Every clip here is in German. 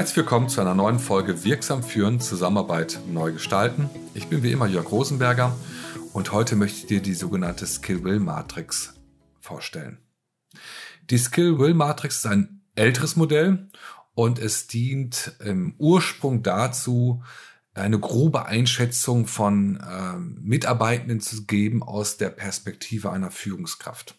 Herzlich willkommen zu einer neuen Folge Wirksam führen, Zusammenarbeit neu gestalten. Ich bin wie immer Jörg Rosenberger und heute möchte ich dir die sogenannte Skill-Will-Matrix vorstellen. Die Skill-Will-Matrix ist ein älteres Modell und es dient im Ursprung dazu, eine grobe Einschätzung von äh, Mitarbeitenden zu geben aus der Perspektive einer Führungskraft.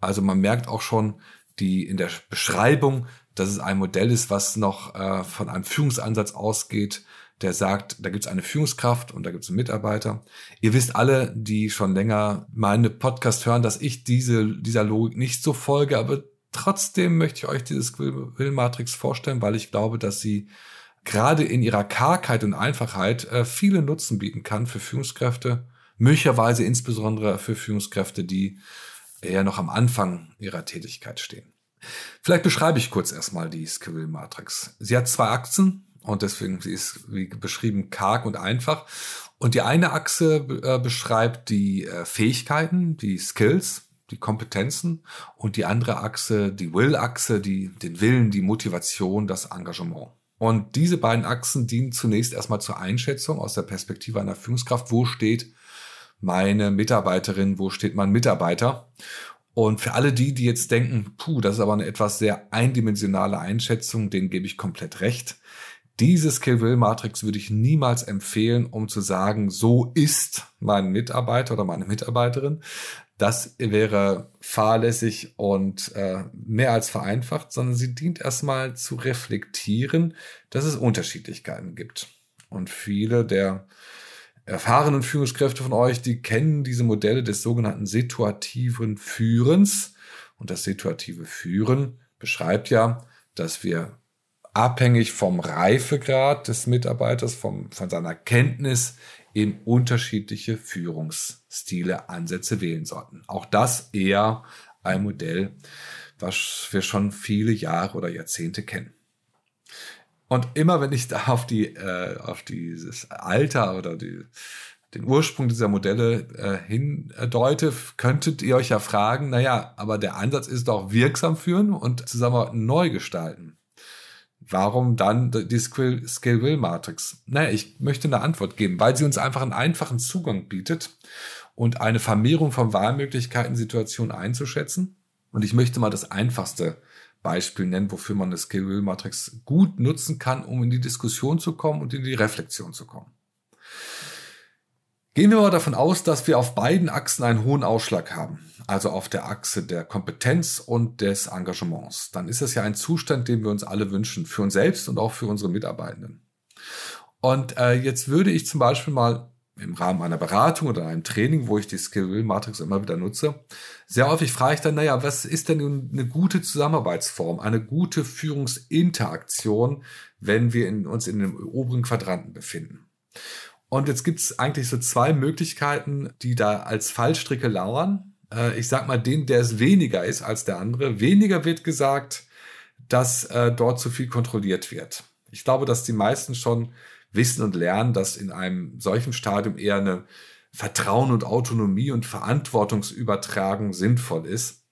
Also man merkt auch schon die in der Beschreibung, dass es ein Modell ist, was noch äh, von einem Führungsansatz ausgeht, der sagt, da gibt es eine Führungskraft und da gibt es einen Mitarbeiter. Ihr wisst alle, die schon länger meine Podcast hören, dass ich diese, dieser Logik nicht so folge, aber trotzdem möchte ich euch dieses Will-Matrix vorstellen, weil ich glaube, dass sie gerade in ihrer Kargheit und Einfachheit äh, viele Nutzen bieten kann für Führungskräfte, möglicherweise insbesondere für Führungskräfte, die eher noch am Anfang ihrer Tätigkeit stehen. Vielleicht beschreibe ich kurz erstmal die Skill-Matrix. Sie hat zwei Achsen und deswegen sie ist wie beschrieben karg und einfach. Und die eine Achse äh, beschreibt die äh, Fähigkeiten, die Skills, die Kompetenzen und die andere Achse, die Will-Achse, die, den Willen, die Motivation, das Engagement. Und diese beiden Achsen dienen zunächst erstmal zur Einschätzung aus der Perspektive einer Führungskraft. Wo steht meine Mitarbeiterin, wo steht mein Mitarbeiter? Und für alle die, die jetzt denken, puh, das ist aber eine etwas sehr eindimensionale Einschätzung, denen gebe ich komplett recht. Diese Skill-Will-Matrix würde ich niemals empfehlen, um zu sagen, so ist mein Mitarbeiter oder meine Mitarbeiterin. Das wäre fahrlässig und äh, mehr als vereinfacht, sondern sie dient erstmal zu reflektieren, dass es Unterschiedlichkeiten gibt. Und viele der erfahrenen Führungskräfte von euch, die kennen diese Modelle des sogenannten situativen Führens. Und das situative Führen beschreibt ja, dass wir abhängig vom Reifegrad des Mitarbeiters, vom, von seiner Kenntnis eben unterschiedliche Führungsstile, Ansätze wählen sollten. Auch das eher ein Modell, was wir schon viele Jahre oder Jahrzehnte kennen. Und immer wenn ich da auf die, äh, auf dieses Alter oder die, den Ursprung dieser Modelle äh, hindeute, könntet ihr euch ja fragen, naja, aber der Ansatz ist doch wirksam führen und Zusammenarbeit neu gestalten. Warum dann die Skill-Will-Matrix? Naja, ich möchte eine Antwort geben, weil sie uns einfach einen einfachen Zugang bietet und eine Vermehrung von Wahlmöglichkeiten, Situationen einzuschätzen. Und ich möchte mal das einfachste Beispiel nennen, wofür man das Skill-Will-Matrix gut nutzen kann, um in die Diskussion zu kommen und in die Reflexion zu kommen. Gehen wir mal davon aus, dass wir auf beiden Achsen einen hohen Ausschlag haben, also auf der Achse der Kompetenz und des Engagements. Dann ist das ja ein Zustand, den wir uns alle wünschen, für uns selbst und auch für unsere Mitarbeitenden. Und äh, jetzt würde ich zum Beispiel mal im Rahmen einer Beratung oder einem Training, wo ich die Skill-Matrix immer wieder nutze, sehr häufig frage ich dann, naja, was ist denn eine gute Zusammenarbeitsform, eine gute Führungsinteraktion, wenn wir in, uns in dem oberen Quadranten befinden? Und jetzt gibt es eigentlich so zwei Möglichkeiten, die da als Fallstricke lauern. Äh, ich sag mal, den, der es weniger ist als der andere. Weniger wird gesagt, dass äh, dort zu viel kontrolliert wird. Ich glaube, dass die meisten schon wissen und lernen, dass in einem solchen Stadium eher eine Vertrauen und Autonomie und Verantwortungsübertragung sinnvoll ist.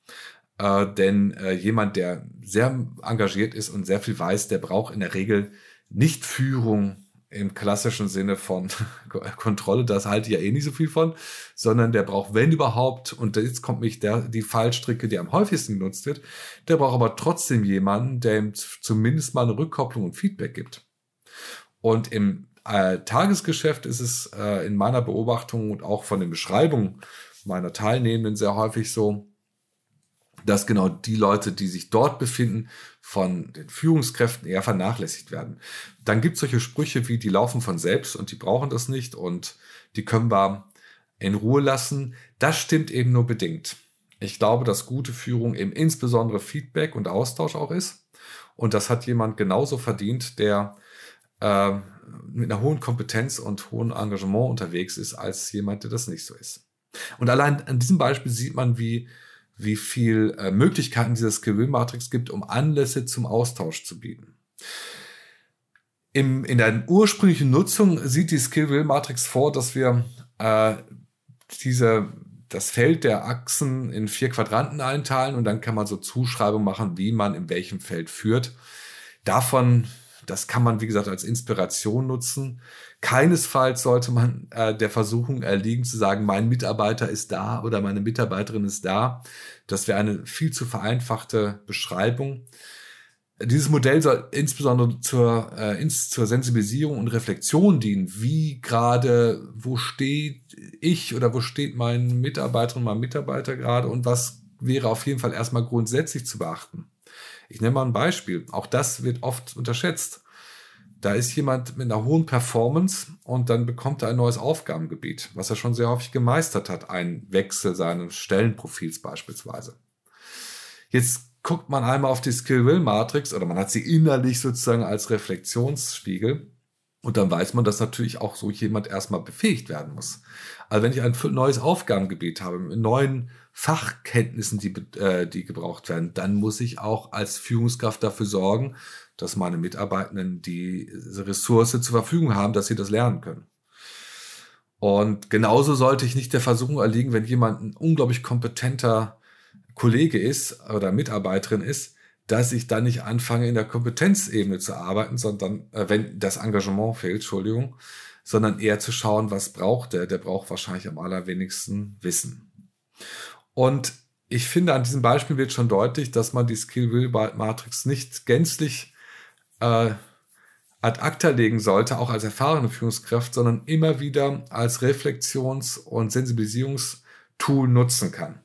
Äh, denn äh, jemand, der sehr engagiert ist und sehr viel weiß, der braucht in der Regel nicht Führung im klassischen Sinne von Kontrolle, das halte ich ja eh nicht so viel von, sondern der braucht, wenn überhaupt, und jetzt kommt mich der, die Fallstricke, die am häufigsten genutzt wird, der braucht aber trotzdem jemanden, der ihm zumindest mal eine Rückkopplung und Feedback gibt. Und im äh, Tagesgeschäft ist es äh, in meiner Beobachtung und auch von den Beschreibungen meiner Teilnehmenden sehr häufig so, dass genau die Leute, die sich dort befinden, von den Führungskräften eher vernachlässigt werden. Dann gibt es solche Sprüche wie, die laufen von selbst und die brauchen das nicht und die können wir in Ruhe lassen. Das stimmt eben nur bedingt. Ich glaube, dass gute Führung eben insbesondere Feedback und Austausch auch ist. Und das hat jemand genauso verdient, der äh, mit einer hohen Kompetenz und hohem Engagement unterwegs ist, als jemand, der das nicht so ist. Und allein an diesem Beispiel sieht man, wie, wie viel äh, Möglichkeiten dieser Skill-Matrix gibt, um Anlässe zum Austausch zu bieten. Im, in der ursprünglichen Nutzung sieht die Skill-Matrix vor, dass wir äh, diese, das Feld der Achsen in vier Quadranten einteilen und dann kann man so Zuschreibungen machen, wie man in welchem Feld führt. Davon Das kann man, wie gesagt, als Inspiration nutzen. Keinesfalls sollte man äh, der Versuchung erliegen zu sagen, mein Mitarbeiter ist da oder meine Mitarbeiterin ist da. Das wäre eine viel zu vereinfachte Beschreibung. Dieses Modell soll insbesondere zur, äh, ins, zur Sensibilisierung und Reflexion dienen. Wie gerade, wo steht ich oder wo steht mein Mitarbeiter und mein Mitarbeiter gerade und was wäre auf jeden Fall erstmal grundsätzlich zu beachten. Ich nenne mal ein Beispiel. Auch das wird oft unterschätzt. Da ist jemand mit einer hohen Performance und dann bekommt er ein neues Aufgabengebiet, was er schon sehr häufig gemeistert hat. Ein Wechsel seines Stellenprofils beispielsweise. Jetzt guckt man einmal auf die Skill-Will-Matrix oder man hat sie innerlich sozusagen als Reflexionsspiegel. Und dann weiß man, dass natürlich auch so jemand erstmal befähigt werden muss. Also wenn ich ein neues Aufgabengebiet habe, mit neuen Fachkenntnissen, die, äh, die gebraucht werden, dann muss ich auch als Führungskraft dafür sorgen, dass meine Mitarbeitenden die Ressource zur Verfügung haben, dass sie das lernen können. Und genauso sollte ich nicht der Versuchung erliegen, wenn jemand ein unglaublich kompetenter Kollege ist oder Mitarbeiterin ist, dass ich dann nicht anfange, in der Kompetenzebene zu arbeiten, sondern, äh, wenn das Engagement fehlt, Entschuldigung, sondern eher zu schauen, was braucht der? Der braucht wahrscheinlich am allerwenigsten Wissen. Und ich finde, an diesem Beispiel wird schon deutlich, dass man die Skill-Will-Matrix nicht gänzlich äh, ad acta legen sollte, auch als erfahrene Führungskraft, sondern immer wieder als Reflexions- und Sensibilisierungstool nutzen kann.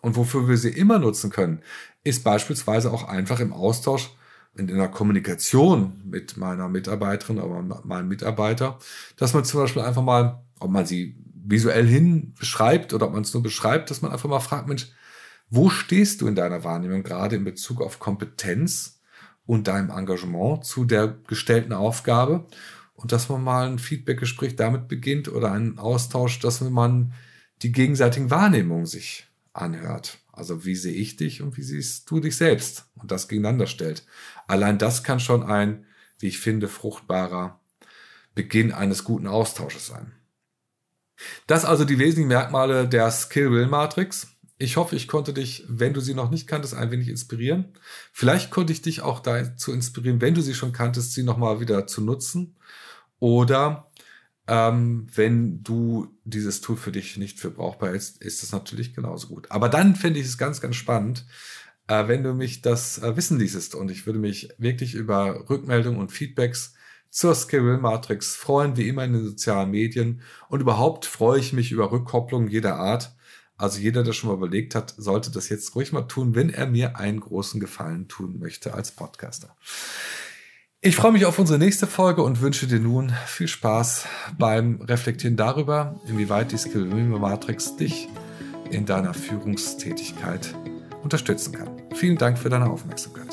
Und wofür wir sie immer nutzen können, ist beispielsweise auch einfach im Austausch in der Kommunikation mit meiner Mitarbeiterin oder meinem Mitarbeiter, dass man zum Beispiel einfach mal, ob man sie visuell hin beschreibt oder ob man es nur beschreibt, dass man einfach mal fragt, Mensch, wo stehst du in deiner Wahrnehmung gerade in Bezug auf Kompetenz und deinem Engagement zu der gestellten Aufgabe? Und dass man mal ein Feedbackgespräch damit beginnt oder einen Austausch, dass man die gegenseitigen Wahrnehmungen sich anhört. Also wie sehe ich dich und wie siehst du dich selbst und das gegeneinander stellt. Allein das kann schon ein, wie ich finde, fruchtbarer Beginn eines guten Austausches sein. Das also die wesentlichen Merkmale der Skill-Will-Matrix. Ich hoffe, ich konnte dich, wenn du sie noch nicht kanntest, ein wenig inspirieren. Vielleicht konnte ich dich auch dazu inspirieren, wenn du sie schon kanntest, sie nochmal wieder zu nutzen. Oder ähm, wenn du dieses Tool für dich nicht für brauchbar ist, ist das natürlich genauso gut. Aber dann finde ich es ganz, ganz spannend, äh, wenn du mich das äh, wissen ließest. Und ich würde mich wirklich über Rückmeldungen und Feedbacks zur Skill Matrix freuen, wie immer in den sozialen Medien. Und überhaupt freue ich mich über Rückkopplungen jeder Art. Also jeder, der schon mal überlegt hat, sollte das jetzt ruhig mal tun, wenn er mir einen großen Gefallen tun möchte als Podcaster. Ich freue mich auf unsere nächste Folge und wünsche dir nun viel Spaß beim Reflektieren darüber, inwieweit die Skill Matrix dich in deiner Führungstätigkeit unterstützen kann. Vielen Dank für deine Aufmerksamkeit.